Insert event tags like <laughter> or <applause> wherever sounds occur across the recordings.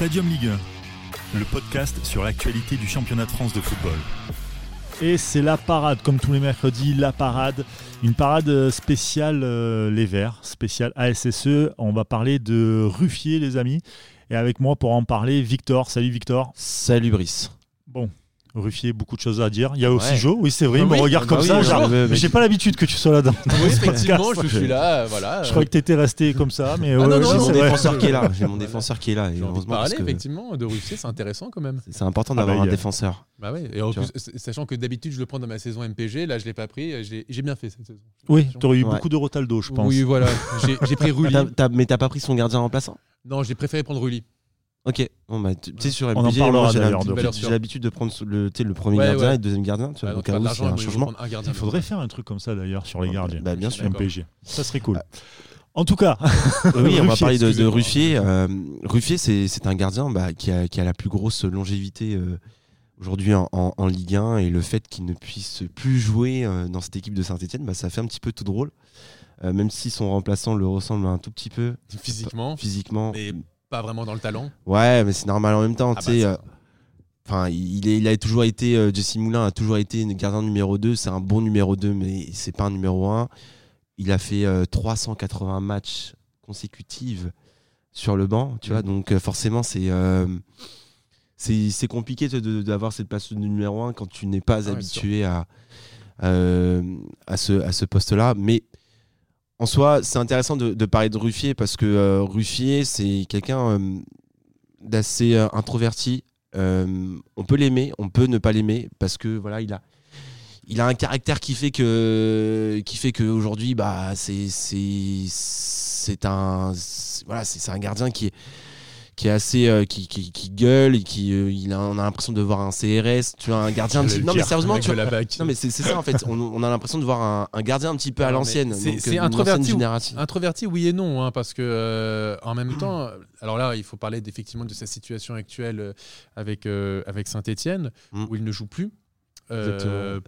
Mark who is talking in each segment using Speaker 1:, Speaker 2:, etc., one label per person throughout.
Speaker 1: Stadium Ligue 1, le podcast sur l'actualité du championnat de France de football.
Speaker 2: Et c'est la parade, comme tous les mercredis, la parade. Une parade spéciale euh, Les Verts, spéciale ASSE. On va parler de Ruffier, les amis. Et avec moi pour en parler, Victor. Salut Victor.
Speaker 3: Salut Brice.
Speaker 2: Bon, Ruffier, beaucoup de choses à dire. Il y a aussi
Speaker 3: Ouais.
Speaker 2: Joe, oui c'est vrai,
Speaker 3: Ah
Speaker 2: il me
Speaker 3: oui,
Speaker 2: regarde
Speaker 3: bah
Speaker 2: comme
Speaker 3: oui,
Speaker 2: ça. genre,
Speaker 3: oui,
Speaker 2: mais j'ai pas l'habitude que tu sois là dans, dans
Speaker 4: Oui, effectivement,
Speaker 2: podcast.
Speaker 4: je suis là, <laughs> voilà.
Speaker 2: Je croyais que tu étais resté comme ça, mais ouais,
Speaker 4: non,
Speaker 2: ouais,
Speaker 4: non,
Speaker 2: c'est
Speaker 3: J'ai mon défenseur qui est là. J'ai mon <laughs> défenseur qui est là.
Speaker 4: J'ai envie de parler,
Speaker 3: que
Speaker 4: effectivement, de Ruffier, c'est intéressant quand même.
Speaker 3: c'est important
Speaker 2: Ah
Speaker 3: d'avoir
Speaker 2: bah,
Speaker 3: un
Speaker 2: a-
Speaker 3: défenseur.
Speaker 4: Bah ouais, et en
Speaker 3: Tu
Speaker 4: plus, s- sachant que d'habitude, je le prends dans ma saison MPG, là, je l'ai pas pris, j'ai j'ai bien fait cette saison.
Speaker 2: Oui, tu aurais eu beaucoup de Rotaldo, je pense.
Speaker 4: Oui, voilà, j'ai pris <laughs> Rulli.
Speaker 3: T'as- t'as- mais t'as pas pris son gardien remplaçant?
Speaker 4: Non, j'ai préféré prendre Rulli.
Speaker 3: Ok. Bon, bah, tu sais, sur
Speaker 2: On en
Speaker 3: MPG,
Speaker 2: parlera
Speaker 3: moi, j'ai
Speaker 2: d'ailleurs
Speaker 3: l'habitude-
Speaker 2: de-
Speaker 4: Valeur
Speaker 3: j'ai
Speaker 4: sûre.
Speaker 3: l'habitude de prendre le, tu sais, le premier
Speaker 4: Ouais,
Speaker 3: gardien
Speaker 4: ouais.
Speaker 3: et le deuxième gardien. Tu vois, au
Speaker 4: donc,
Speaker 3: cas où, c'est un changement.
Speaker 4: un gardien.
Speaker 2: Il faudrait faire un truc comme ça d'ailleurs sur les gardiens.
Speaker 3: Bah, bien sûr.
Speaker 4: d'accord.
Speaker 2: MPG. Ça serait cool.
Speaker 3: Ah.
Speaker 2: En tout cas,
Speaker 3: Oui, on va
Speaker 2: Ruffier,
Speaker 3: parler de, de
Speaker 2: excusez-moi.
Speaker 3: Ruffier. Euh, Ruffier, c'est c'est un gardien bah, qui, a, qui a la plus grosse longévité euh, aujourd'hui en, en- en Ligue 1 et le fait qu'il ne puisse plus jouer euh, dans cette équipe de Saint-Etienne, bah, ça fait un petit peu tout drôle. Euh, même si son remplaçant le ressemble un tout petit peu
Speaker 4: Physiquement,
Speaker 3: physiquement.
Speaker 4: mais pas vraiment dans le talent.
Speaker 3: Ouais, mais c'est normal en même temps.
Speaker 4: Ah bah,
Speaker 3: euh, Enfin, il, est, il a toujours été, euh, Jesse Moulin a toujours été une gardien numéro 2. C'est un bon numéro 2, mais c'est pas un numéro 1. Il a fait euh, 380 matchs consécutifs sur le banc, tu
Speaker 4: Mm.
Speaker 3: vois. Donc, euh, forcément, c'est. euh, compliqué d'avoir cette place de numéro 1 quand tu n'es pas
Speaker 4: Ah
Speaker 3: habitué à, euh, à ce, à ce poste-là. Mais en soi, c'est intéressant de, parler de Ruffier parce que euh, Ruffier, c'est quelqu'un euh, d'assez euh, introverti. On peut l'aimer, on peut ne pas l'aimer parce que voilà, il a, un caractère qui fait que, qui qu'aujourd'hui, bah, c'est, un, voilà, c'est un gardien qui est, qui est assez, euh, qui, qui, qui gueule et qui, euh, il a, on a l'impression de voir un CRS, tu vois, un gardien.
Speaker 2: J'allais le
Speaker 3: non mais sérieusement, tu vois, non mais c'est ça en fait. On, on a l'impression de voir un, un gardien un petit peu à l'ancienne.
Speaker 4: c'est-
Speaker 3: euh,
Speaker 4: introverti ou-. Introverti, oui et non, hein, parce que euh, en même temps, <clears throat> alors là, il faut parler effectivement de sa situation actuelle avec, avec Saint-Etienne,
Speaker 3: Mm.
Speaker 4: où il ne joue plus.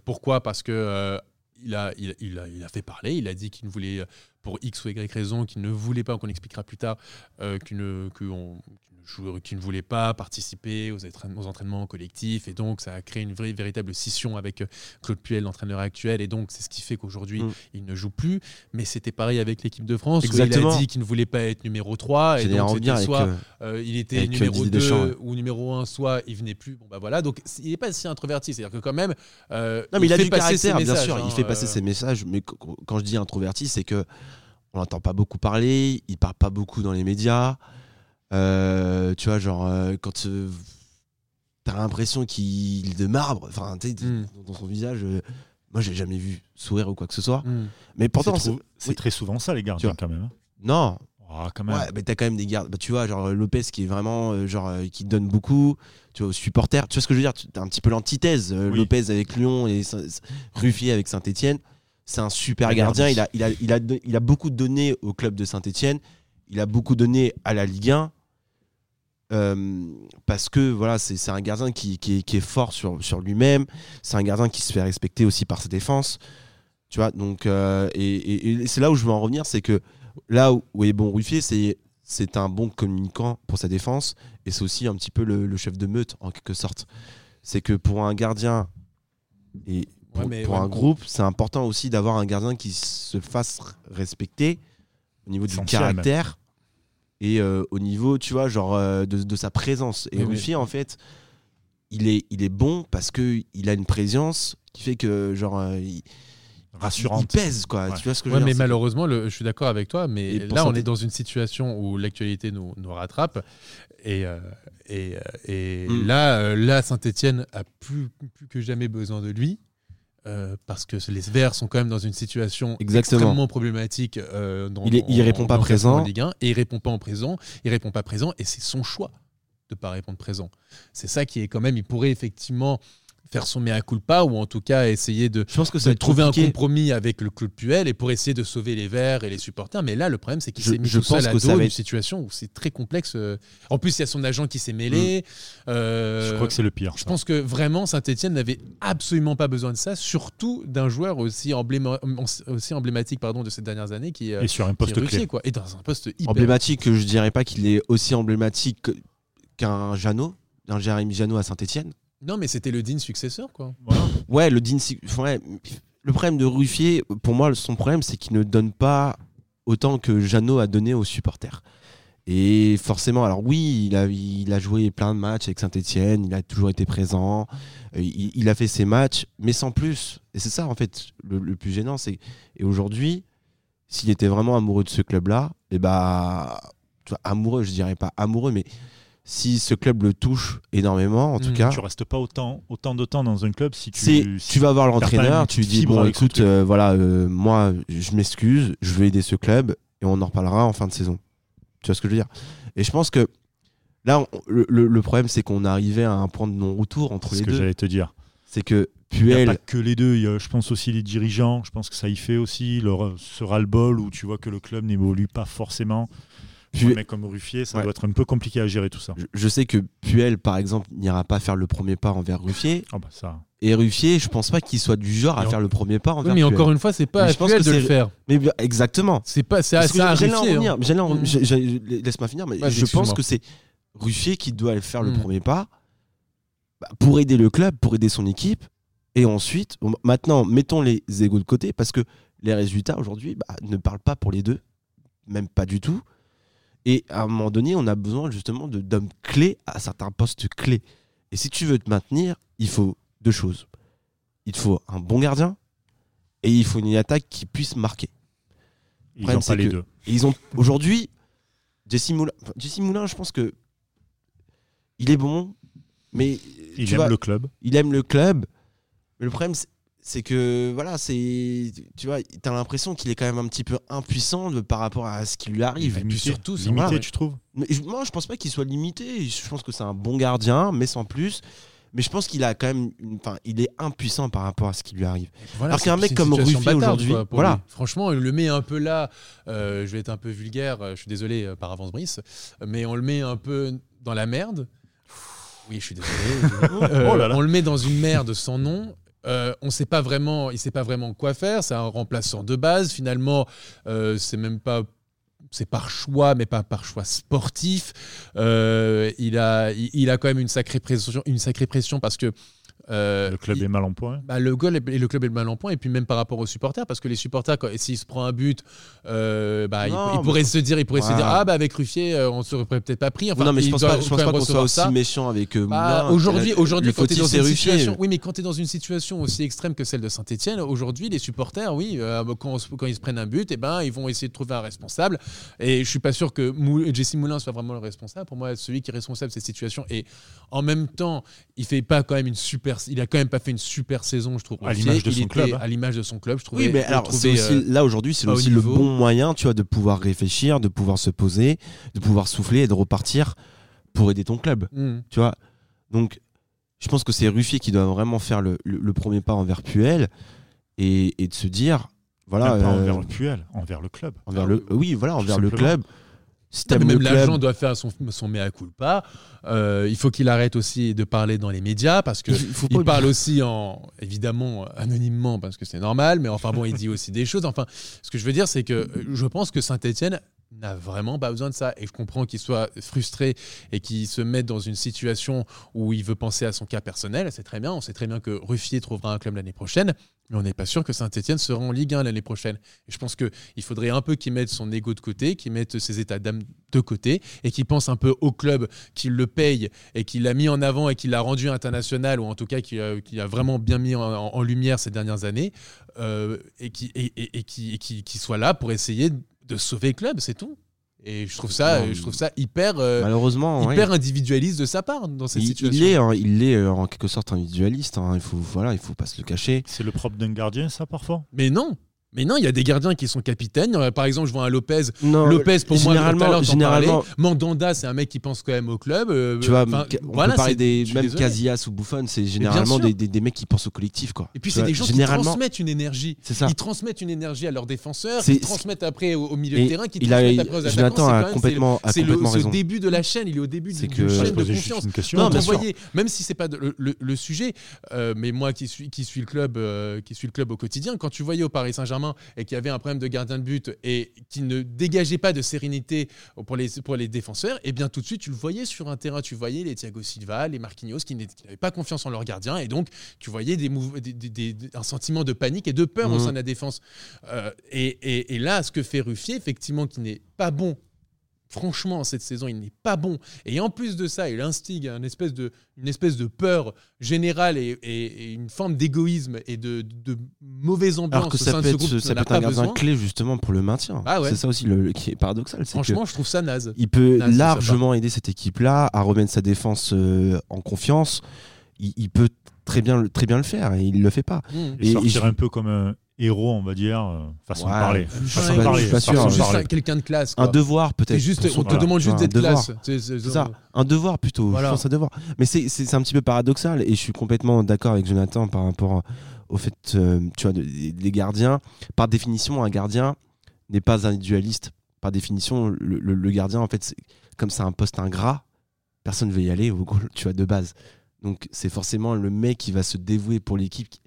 Speaker 4: Pourquoi? Parce que il, a, fait parler, il a dit qu'il ne voulait, euh, pour X ou Y raison, qu'il ne voulait pas, qu'on expliquera plus tard, euh, qu'il ne, qu'il ne ne voulait pas participer aux, entraînements- aux entraînements collectifs, et donc ça a créé une vraie, véritable scission avec euh, Claude Puel, l'entraîneur actuel, et donc c'est ce qui fait qu'aujourd'hui,
Speaker 3: Mm.
Speaker 4: il ne joue plus. Mais c'était pareil avec l'équipe de France, où
Speaker 3: Exactement.
Speaker 4: il a dit qu'il ne voulait pas être numéro 3, et donc c'était soit
Speaker 3: euh,
Speaker 4: euh, il était numéro
Speaker 3: Didier
Speaker 4: 2
Speaker 3: Deschamps, ouais.
Speaker 4: ou numéro 1, soit il venait plus. Bon bah voilà, donc il n'est pas si introverti, c'est-à-dire que quand même, euh,
Speaker 3: Non mais il, a
Speaker 4: fait
Speaker 3: du
Speaker 4: passer ses
Speaker 3: caractère, bien
Speaker 4: messages,
Speaker 3: sûr.
Speaker 4: hein,
Speaker 3: il fait passer ses messages. Mais qu- quand je dis introverti, c'est que on n'entend pas beaucoup parler. Il parle pas beaucoup dans les médias. Euh, tu vois, genre euh, quand euh, t'as l'impression qu'il est de marbre. Enfin, tu sais,
Speaker 4: Mm.
Speaker 3: dans son visage. euh, moi, j'ai jamais vu sourire ou quoi que ce soit.
Speaker 4: hmm.
Speaker 3: Mais pourtant,
Speaker 2: c'est
Speaker 3: oui.
Speaker 2: très souvent ça, les gardiens, quand même. hein.
Speaker 3: non.
Speaker 2: Ah, quand même.
Speaker 3: Ouais, mais t'as quand même des gardes. Bah, tu vois, genre Lopez qui est vraiment, euh, genre, euh, qui donne beaucoup. Tu vois, aux supporters. Tu vois ce que je veux dire? Tu- T'as un petit peu l'antithèse. euh,
Speaker 2: Oui.
Speaker 3: Lopez avec Lyon et Ruffier avec Saint-Etienne. C'est un super gardien.
Speaker 2: Gardie.
Speaker 3: Il a, il, a, il, a, il a beaucoup donné au club de Saint-Etienne. Il a beaucoup donné à la Ligue 1. Euh, parce que voilà, c'est un gardien qui, qui, est, qui est fort sur, sur lui-même. C'est un gardien qui se fait respecter aussi par sa défense. Tu vois, donc, euh, et, et- et c'est là où je veux en revenir, c'est que là où, où est bon Ruffier, c'est c'est un bon communicant pour sa défense et c'est aussi un petit peu le, le chef de meute en quelque sorte. C'est que pour un gardien et pour,
Speaker 4: Ouais, mais-
Speaker 3: pour
Speaker 4: ouais.
Speaker 3: un groupe, c'est important aussi d'avoir un gardien qui se fasse respecter au niveau du caractère et euh, au niveau, tu vois, genre euh, de, de sa présence. Et
Speaker 4: Oui, oui.
Speaker 3: Ruffier, en fait, il est, il est bon parce que il a une présence qui fait que genre euh, il,
Speaker 2: Rassurante.
Speaker 3: il pèse quoi.
Speaker 2: Ouais.
Speaker 3: Tu vois ce que je veux
Speaker 4: mais
Speaker 3: dire
Speaker 4: malheureusement, le- je suis d'accord avec toi, mais là, on
Speaker 3: Saint-
Speaker 4: est dans une situation où l'actualité nous, nous rattrape. Et, euh, et, et
Speaker 3: Mm.
Speaker 4: là, euh, là Saint-Etienne a plus, plus que jamais besoin de lui. Euh, parce que les Verts sont quand même dans une situation
Speaker 3: Exactement.
Speaker 4: extrêmement problématique. euh, dans-
Speaker 3: Il est- il
Speaker 4: en-
Speaker 3: répond pas
Speaker 4: classement
Speaker 3: présent.
Speaker 4: en Ligue 1, et il répond pas en présent. Il répond pas présent et c'est son choix de pas répondre présent. C'est ça qui est quand même. Il pourrait effectivement faire son mea culpa ou en tout cas essayer de,
Speaker 3: Je pense que ça
Speaker 4: de trouver un compromis avec le Claude Puel et pour essayer de sauver les Verts et les supporters. Mais là, le problème, c'est qu'il s'est mis
Speaker 3: je
Speaker 4: tout seul à dos d'une
Speaker 3: être-
Speaker 4: situation où c'est très complexe. euh. En plus, il y a son agent qui s'est mêlé. Euh,
Speaker 2: Je crois que c'est le pire.
Speaker 4: je
Speaker 2: ça.
Speaker 4: pense que vraiment Saint-Etienne n'avait absolument pas besoin de ça, surtout d'un joueur aussi, embléma- aussi emblématique pardon, de ces dernières années qui, euh,
Speaker 2: Et sur un
Speaker 4: qui est
Speaker 2: poste clé.
Speaker 4: quoi. Et dans un poste hyper.
Speaker 3: emblématique, je dirais pas qu'il est aussi emblématique que- qu'un Jeannot, un Jérémy Jeannot à Saint-Etienne.
Speaker 4: Non, mais c'était le digne successeur, quoi.
Speaker 3: Ouais, le Dean, Si- ouais, le problème de Ruffier, pour moi, son problème, c'est qu'il ne donne pas autant que Jeannot a donné aux supporters. Et forcément, alors oui, il a, il a joué plein de matchs avec Saint-Etienne, il a toujours été présent, euh, il, il a fait ses matchs, mais sans plus. Et c'est ça, en fait, le, le plus gênant. c'est Et aujourd'hui, s'il était vraiment amoureux de ce club-là, et bah, tu vois, amoureux, je dirais pas amoureux, mais si ce club le touche énormément, en tout
Speaker 4: Mm,
Speaker 3: cas,
Speaker 2: Tu restes pas autant, autant de temps dans un club si tu.
Speaker 3: c'est
Speaker 2: si-
Speaker 3: tu vas voir l'entraîneur, tu dis bon écoute euh, voilà euh, moi je m'excuse, je veux aider ce club et on en reparlera en fin de saison. Tu vois ce que je veux dire? Et je pense que là on- le, le- problème c'est qu'on arrivait à un point de non-retour entre
Speaker 2: C'est
Speaker 3: les
Speaker 2: ce que
Speaker 3: deux.
Speaker 2: j'allais te dire.
Speaker 3: C'est que
Speaker 2: Il n'y a pas
Speaker 3: Puel
Speaker 2: que les deux. Il y a, je pense aussi les dirigeants. Je pense que ça y fait aussi le, ce ras-le-bol où tu vois que le club n'évolue pas forcément. Mec comme Ruffier, ça
Speaker 3: Ouais.
Speaker 2: doit être un peu compliqué à gérer tout ça.
Speaker 3: je, je sais que Puel par exemple n'ira pas faire le premier pas envers Ruffier
Speaker 2: Ah bah ça.
Speaker 3: et Ruffier je pense pas qu'il soit du genre à
Speaker 4: Mais
Speaker 3: faire le premier pas
Speaker 4: Oui,
Speaker 3: envers
Speaker 4: mais
Speaker 3: Puel.
Speaker 4: encore une fois, c'est pas
Speaker 3: Mais
Speaker 4: à
Speaker 3: je pense
Speaker 4: Puel
Speaker 3: que
Speaker 4: de le faire.
Speaker 3: Mais exactement.
Speaker 4: C'est pas, c'est à, à Ruffier, hein. Mm.
Speaker 3: Laisse-moi finir, mais je pense que c'est Ruffier qui doit faire le
Speaker 4: Mm.
Speaker 3: premier pas bah, pour aider le club, pour aider son équipe. Et ensuite, bon, maintenant, mettons les égaux de côté parce que les résultats aujourd'hui bah, ne parlent pas pour les deux, même pas du tout. Et à un moment donné, on a besoin justement de- d'hommes clés à certains postes clés. Et si tu veux te maintenir, il faut deux choses. Il te faut un bon gardien et il faut une attaque qui puisse marquer.
Speaker 2: Ils n'ont pas les deux.
Speaker 3: Ils ont <laughs> aujourd'hui Jesse Moulin. Jesse Moulin, je pense que il est bon, mais
Speaker 2: Il
Speaker 3: tu
Speaker 2: aime
Speaker 3: vois,
Speaker 2: le club.
Speaker 3: il aime le club. Mais le problème, c'est- que voilà, c'est tu vois, t'as l'impression qu'il est quand même un petit peu impuissant de- par rapport à ce qui lui arrive.
Speaker 4: puis surtout,
Speaker 2: limité,
Speaker 3: voilà.
Speaker 2: tu trouves?
Speaker 3: Mais moi, je pense pas qu'il soit limité. Je pense que c'est un bon gardien, mais sans plus. Mais je pense qu'il a quand même, enfin, il est impuissant par rapport à ce qui lui arrive.
Speaker 4: Voilà,
Speaker 3: Alors qu'un mec comme Ruffier aujourd'hui, voilà.
Speaker 4: lui. Franchement, on le met un peu là. euh, je vais être un peu vulgaire. euh, Je suis désolé euh, par avance, Brice, mais on le met un peu dans la merde. Oui, je suis désolé. Euh, <laughs>
Speaker 2: Oh là là.
Speaker 4: On le met dans une merde sans nom. Euh, on sait pas vraiment, il sait pas vraiment quoi faire. C'est un remplaçant de base. Finalement, euh, c'est même pas. C'est par choix, mais pas par choix sportif. Euh, il, a, il a quand même une sacrée pression, une sacrée pression parce que euh,
Speaker 2: Le club
Speaker 4: il-
Speaker 2: est mal en point.
Speaker 4: bah, le goal est- et le club est mal en point et puis même par rapport aux supporters parce que les supporters quand s'il se prend un but euh, bah, il,
Speaker 3: Non,
Speaker 4: il
Speaker 3: mais-
Speaker 4: pourrait se dire il pourrait se dire ah bah avec Ruffier euh, on se serait peut-être pas pris enfin
Speaker 3: non, mais je pense
Speaker 4: doit
Speaker 3: pas, je pense pas qu'on soit aussi
Speaker 4: ça.
Speaker 3: méchant avec
Speaker 4: Bah,
Speaker 3: Moulin.
Speaker 4: aujourd'hui, aujourd'hui, quand tu es dans une
Speaker 3: Ruffier.
Speaker 4: situation, oui, mais quand tu es dans une situation aussi extrême que celle de Saint-Etienne, aujourd'hui, les supporters, oui, euh, quand, ils se prennent un but, eh ben, ils vont essayer de trouver un responsable. Et je suis pas sûr que Mou- Jesse Moulin soit vraiment le responsable. Pour moi, celui qui est responsable de cette situation. Et en même temps, il fait pas quand même une super, il a quand même pas fait une super saison, je trouve.
Speaker 2: À l'image de
Speaker 4: Il
Speaker 2: son club, hein.
Speaker 4: À l'image de son club, je trouvais.
Speaker 3: Oui, mais alors aussi,
Speaker 4: euh,
Speaker 3: là aujourd'hui, c'est aussi le bon moyen, tu vois, de pouvoir réfléchir, de pouvoir se poser, de pouvoir souffler et de repartir pour aider ton club,
Speaker 4: hmm.
Speaker 3: tu vois. Donc, je pense que c'est Ruffier qui doit vraiment faire le, le- le premier pas envers Puel et, et de se dire, voilà,
Speaker 2: Même pas
Speaker 3: euh,
Speaker 2: envers le Puel, envers le club.
Speaker 3: envers le, oui, voilà, envers le club. Si
Speaker 4: même l'agent doit faire son, son mea culpa. Euh, il faut qu'il arrête aussi de parler dans les médias parce que <laughs>
Speaker 3: il faut
Speaker 4: il parle aussi en évidemment anonymement parce que c'est normal, mais enfin bon, il dit aussi des choses. Enfin, ce que je veux dire, c'est que euh, je pense que Saint-Etienne n'a vraiment pas besoin de ça et je comprends qu'il soit frustré et qu'il se mette dans une situation où il veut penser à son cas personnel. C'est très bien. On sait très bien que Ruffier trouvera un club l'année prochaine, mais on n'est pas sûr que Saint-Etienne sera en Ligue 1 l'année prochaine. Je pense que il faudrait un peu qu'il mette son ego de côté, qu'il mette ses états d'âme de côté et qu'il pense un peu au club qui le paye et qui l'a mis en avant et qui l'a rendu international ou en tout cas qui a, vraiment bien mis en, lumière ces dernières années euh, et qui- qui soit là pour essayer de sauver le club, c'est tout. Et je trouve ça,
Speaker 3: Non,
Speaker 4: je trouve ça hyper, euh,
Speaker 3: malheureusement, ouais.
Speaker 4: hyper individualiste de sa part dans cette
Speaker 3: il,
Speaker 4: situation.
Speaker 3: il est, hein, il est euh, en quelque sorte individualiste. hein. Il faut, voilà, il faut pas se le cacher.
Speaker 2: C'est le propre d'un gardien, ça, parfois?
Speaker 4: Mais non, mais non, il y a des gardiens qui sont capitaines. Euh, Par exemple, je vois un Lopez.
Speaker 3: Non,
Speaker 4: Lopez, pour moi, tout à l'heure,
Speaker 3: généralement,
Speaker 4: t'en
Speaker 3: généralement.
Speaker 4: Mandanda, c'est un mec qui pense quand même au club. euh,
Speaker 3: tu vois,
Speaker 4: enfin,
Speaker 3: on
Speaker 4: voilà,
Speaker 3: peut parler des même. Casillas ou Buffon, c'est généralement des, des, des mecs qui pensent au collectif, quoi.
Speaker 4: Et puis c'est des gens qui transmettent une énergie.
Speaker 3: ça.
Speaker 4: Ils transmettent une énergie à leurs défenseurs, qui transmettent après au, au milieu de terrain, qui
Speaker 3: il a,
Speaker 4: transmettent après aux.
Speaker 3: Jonathan a complètement,
Speaker 4: c'est le, début de la chaîne, il est au début
Speaker 3: C'est
Speaker 4: d'une chaîne de confiance.
Speaker 3: Non, sûr.
Speaker 4: voyait, même si c'est pas le, sujet, euh, mais moi qui suis, le club, qui suis le club au quotidien, quand tu voyais au Paris Saint-Germain Saint-Germain et qui avait un problème de gardien de but et qui ne dégageait pas de sérénité pour les, pour les défenseurs, et eh bien tout de suite, tu le voyais sur un terrain, tu voyais les Thiago Silva, les Marquinhos qui n'avaient pas confiance en leur gardien et donc tu voyais des, des, un sentiment de panique et de peur au
Speaker 3: Mhm.
Speaker 4: sein de la défense. Euh, et, et- et là, ce que fait Ruffier, effectivement, qui n'est pas bon. Franchement, cette saison, il n'est pas bon. Et en plus de ça, il instigue une espèce de, une espèce de peur générale et, et- et une forme d'égoïsme et de, de mauvaise ambiance
Speaker 3: Alors que
Speaker 4: au
Speaker 3: ça
Speaker 4: sein
Speaker 3: peut
Speaker 4: de ce
Speaker 3: être,
Speaker 4: groupe qui
Speaker 3: ça
Speaker 4: n'en
Speaker 3: peut
Speaker 4: a
Speaker 3: être un gardien
Speaker 4: besoin.
Speaker 3: clé justement pour le maintien.
Speaker 4: Ah ouais.
Speaker 3: C'est ça aussi le, qui est paradoxal.
Speaker 4: Franchement, je trouve ça naze.
Speaker 3: il peut
Speaker 4: naze de
Speaker 3: largement aider cette équipe-là à remettre sa défense euh, en confiance. Il, il peut très bien, le- très bien le faire et il le fait pas.
Speaker 4: Mmh.
Speaker 2: Et,
Speaker 3: Et- et
Speaker 2: sortir
Speaker 3: je-
Speaker 2: un peu comme un héros, on va dire, euh, façon
Speaker 3: Ouais,
Speaker 2: de parler.
Speaker 3: je
Speaker 2: Façon
Speaker 3: suis
Speaker 2: de
Speaker 3: pas-
Speaker 2: parler,
Speaker 3: je suis pas
Speaker 2: façon
Speaker 3: sûr,
Speaker 2: de
Speaker 4: juste
Speaker 2: parler.
Speaker 4: quelqu'un de classe.
Speaker 3: Un devoir peut-être.
Speaker 4: Juste, on te
Speaker 2: voilà.
Speaker 4: demande juste d'être
Speaker 3: devoir.
Speaker 4: classe. C'est-
Speaker 3: ça, un devoir plutôt.
Speaker 4: Voilà.
Speaker 3: Je pense un devoir. Mais c'est- un petit peu paradoxal et je suis complètement d'accord avec Jonathan par rapport au fait, euh, tu vois, de- des gardiens. Par définition, un gardien n'est pas individualiste. Par définition, le, le- le gardien, en fait, comme c'est un poste ingrat, personne ne veut y aller, au goal, tu vois, de base. Donc c'est forcément le mec qui va se dévouer pour l'équipe qui,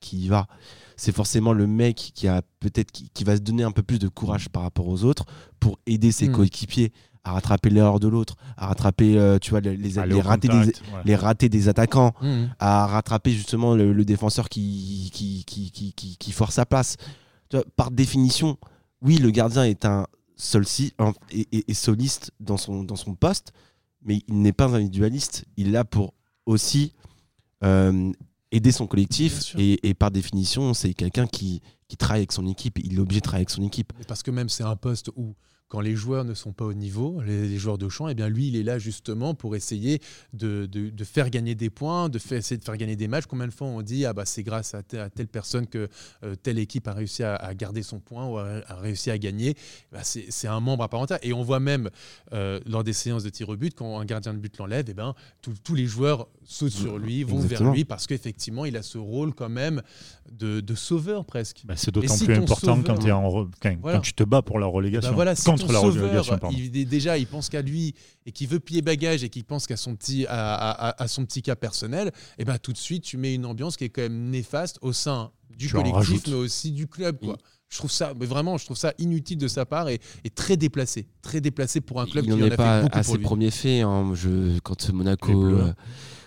Speaker 3: qui y va. C'est forcément le mec qui a peut-être qui, qui va se donner un peu plus de courage par rapport aux autres pour aider ses
Speaker 4: Mm.
Speaker 3: coéquipiers à rattraper l'erreur de l'autre, à rattraper, euh, tu vois, les, les, ratés des,
Speaker 2: ouais.
Speaker 3: les ratés des attaquants,
Speaker 4: Mmh.
Speaker 3: à rattraper justement le, le défenseur qui, qui, qui, qui, qui, qui force sa place. Tu vois, par définition, oui, le gardien est un solci, un- et, et- et soliste dans son, dans son poste, mais il n'est pas individualiste. Il est là pour aussi euh, aider son collectif, et, et par définition, c'est quelqu'un qui, qui travaille avec son équipe. Il est obligé de travailler avec son équipe.
Speaker 4: Parce que même c'est un poste où quand les joueurs ne sont pas au niveau, les, les joueurs de champ, eh bien lui, il est là justement pour essayer de, de- de faire gagner des points, de faire, essayer de faire gagner des matchs. Combien de fois on dit ah bah c'est grâce à, te- à telle personne que euh, telle équipe a réussi à, à garder son point ou a, a réussi à gagner. Bah, c'est un membre à part entière. Et on voit même euh, lors des séances de tir au but quand un gardien de but l'enlève, eh ben tous- les joueurs sautent sur lui, vont
Speaker 3: Exactement.
Speaker 4: vers lui parce qu'effectivement il a ce rôle quand même de, de sauveur presque.
Speaker 2: Bah, c'est d'autant
Speaker 4: Et si
Speaker 2: plus important
Speaker 4: sauveur-
Speaker 2: quand, t'es en re- quand-
Speaker 4: Voilà.
Speaker 2: quand tu te bats pour la relégation.
Speaker 4: Bah voilà, si
Speaker 2: contre la
Speaker 4: sauveur, il déjà, il pense qu'à lui et qu'il veut plier bagage et qu'il pense qu'à son petit, à, à- à- à son petit cas personnel, et ben tout de suite tu mets une ambiance qui est quand même néfaste au sein du
Speaker 2: Tu en
Speaker 4: collectif, mais aussi du club. Quoi. Je trouve ça, mais vraiment, je trouve ça inutile de sa part et, et très déplacé, très déplacé pour un club
Speaker 3: il
Speaker 4: qui
Speaker 3: n'en
Speaker 4: en
Speaker 3: est
Speaker 4: a
Speaker 3: pas
Speaker 4: beaucoup
Speaker 3: à
Speaker 4: pour
Speaker 3: ses
Speaker 4: lui.
Speaker 3: premiers faits. hein. Je, quand Monaco,
Speaker 2: Bleus.
Speaker 3: euh,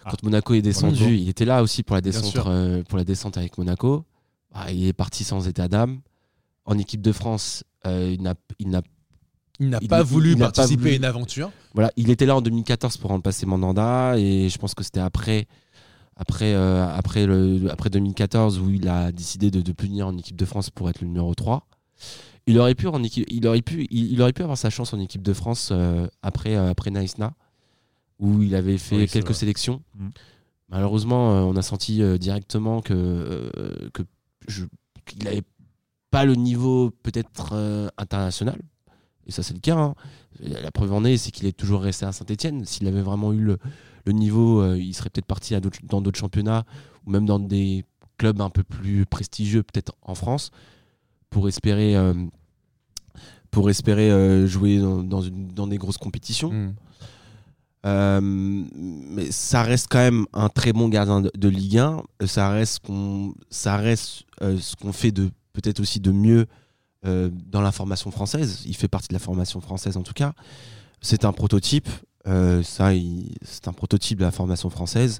Speaker 2: Ah.
Speaker 3: quand Monaco est descendu,
Speaker 2: Monaco.
Speaker 3: il était là aussi pour la descente, euh, pour la descente avec Monaco. Ah, il est parti sans état d'âme. En équipe de France, euh, il n'a, il n'a
Speaker 4: pas
Speaker 3: il-
Speaker 4: voulu
Speaker 3: il n'a pas
Speaker 4: participer
Speaker 3: voulu.
Speaker 4: à une aventure.
Speaker 3: Voilà, il était là en 2014 pour remplacer placer Mandanda et je pense que c'était après, après, euh, après, le, après 2014 où il a décidé de, de plus venir en équipe de France pour être le numéro 3. Il aurait pu, en équipe, il aurait pu, il, il aurait pu avoir sa chance en équipe de France euh, après, euh, après Naïsna où il avait fait
Speaker 2: Oui,
Speaker 3: quelques sélections.
Speaker 2: Mm.
Speaker 3: Malheureusement, euh, on a senti directement que, que qu'il n'avait pas le niveau peut-être international. Et ça, c'est le cas. hein. La preuve en est, c'est qu'il est toujours resté à Saint-Etienne. S'il avait vraiment eu le, le niveau, euh, il serait peut-être parti à dans d'autres championnats ou même dans des clubs un peu plus prestigieux, peut-être en France, pour espérer, euh, pour espérer euh, jouer dans, dans une- dans des grosses compétitions.
Speaker 4: Mm.
Speaker 3: Euh, mais ça reste quand même un très bon gardien de, de Ligue 1. Ça reste, qu'on, ça reste euh, ce qu'on fait de peut-être aussi de mieux euh, dans la formation française. Il fait partie de la formation française en tout cas. C'est un prototype. euh, ça, c'est un prototype de la formation française.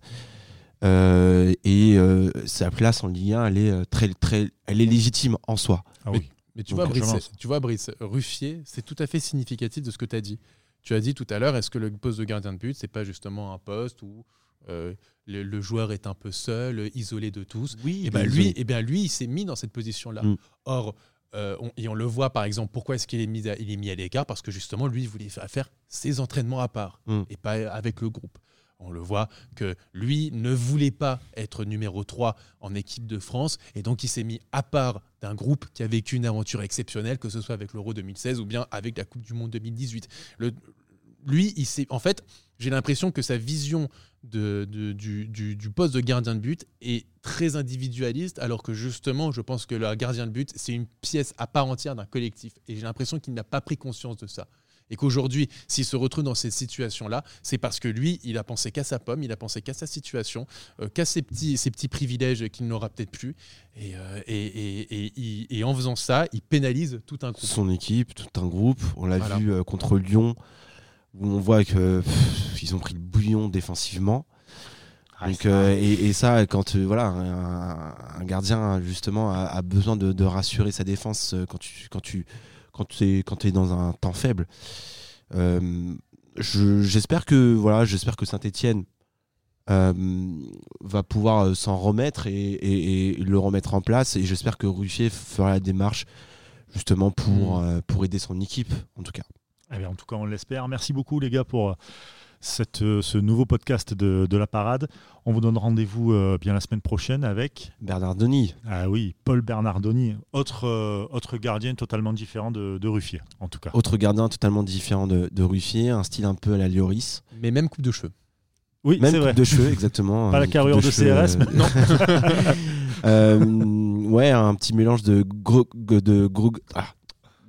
Speaker 3: Euh, et euh, sa place en Ligue 1, elle est très, très, elle est légitime en soi.
Speaker 2: Ah oui.
Speaker 4: Mais tu
Speaker 2: Donc,
Speaker 4: vois, Brice, tu vois, Brice, Ruffier, c'est tout à fait significatif de ce que tu as dit. Tu as dit tout à l'heure, est-ce que le poste de gardien de but, c'est pas justement un poste où euh, le, le joueur est un peu seul, isolé de tous?
Speaker 3: Oui,
Speaker 4: et ben lui, eh bien lui, il s'est mis dans cette position-là.
Speaker 3: Mm.
Speaker 4: Or, euh, on, et on le voit par exemple, pourquoi est-ce qu'il est mis à, il est mis à l'écart? Parce que justement, lui, il voulait fa- faire ses entraînements à part
Speaker 3: Mm.
Speaker 4: et pas avec le groupe. On le voit que lui ne voulait pas être numéro 3 en équipe de France et donc il s'est mis à part d'un groupe qui a vécu une aventure exceptionnelle, que ce soit avec l'Euro 2016 ou bien avec la Coupe du Monde 2018. Le- lui, il s'est, en fait, j'ai l'impression que sa vision de, de- du, du- du poste de gardien de but est très individualiste, alors que justement, je pense que le gardien de but, c'est une pièce à part entière d'un collectif. Et j'ai l'impression qu'il n'a pas pris conscience de ça. Et qu'aujourd'hui, s'il se retrouve dans cette situation-là, c'est parce que lui, il a pensé qu'à sa pomme, il a pensé qu'à sa situation, euh, qu'à ses petits, ses petits privilèges qu'il n'aura peut-être plus. Et, euh, et, et, et- en faisant ça, il pénalise tout un groupe.
Speaker 3: Son équipe, tout un groupe. On l'a
Speaker 4: Voilà.
Speaker 3: vu euh, contre Lyon, où on voit que pff, ils ont pris le bouillon défensivement.
Speaker 2: Ah,
Speaker 3: Donc, euh, et, et ça, quand euh, voilà, un, un gardien justement a, a besoin de, de rassurer sa défense euh, quand tu quand tu quand tu es quand es dans un temps faible. Euh, je- j'espère que voilà, j'espère que Saint-Étienne va pouvoir s'en remettre et, et- et le remettre en place. Et j'espère que Ruffier fera la démarche justement pour,
Speaker 4: Mm.
Speaker 3: pour aider son équipe, en tout cas.
Speaker 2: Eh bien, en tout cas, on l'espère. Merci beaucoup, les gars, pour euh, cette, euh, ce nouveau podcast de, de la parade. On vous donne rendez-vous euh, bien la semaine prochaine avec,
Speaker 3: Bernard Denis,
Speaker 2: ah oui, Paul Bernardoni, autre, euh, autre gardien totalement différent de, de Ruffier, en tout cas.
Speaker 3: autre gardien totalement différent de, de Ruffier, un style un peu à la Lloris.
Speaker 4: Mais même coupe de cheveux.
Speaker 2: Oui,
Speaker 3: Même
Speaker 2: c'est
Speaker 3: coupe
Speaker 2: vrai.
Speaker 3: de cheveux, exactement. <laughs>
Speaker 2: Pas la carrure de
Speaker 3: cheveux,
Speaker 2: CRS, mais-
Speaker 3: non. Euh, ouais, un petit mélange de de ah,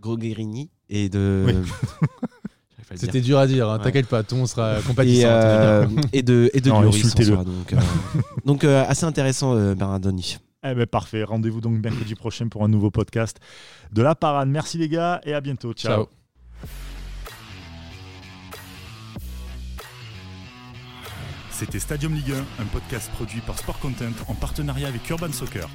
Speaker 3: Grogherini et de.
Speaker 2: Oui. <laughs>
Speaker 4: C'était dur à dire, hein,
Speaker 3: Ouais.
Speaker 4: t'inquiète pas, tout le monde sera
Speaker 3: et,
Speaker 4: compatissant.
Speaker 3: euh, et de et de
Speaker 2: Non,
Speaker 3: Lloris donc euh, <laughs> donc euh, assez intéressant euh, Bernardoni.
Speaker 2: Eh ben, parfait. Rendez-vous donc mercredi prochain pour un nouveau podcast de la parade. Merci, les gars, et à bientôt. Ciao.
Speaker 4: Ciao.
Speaker 1: C'était Stadium Ligue 1, un podcast produit par Sport Content en partenariat avec Urban Soccer.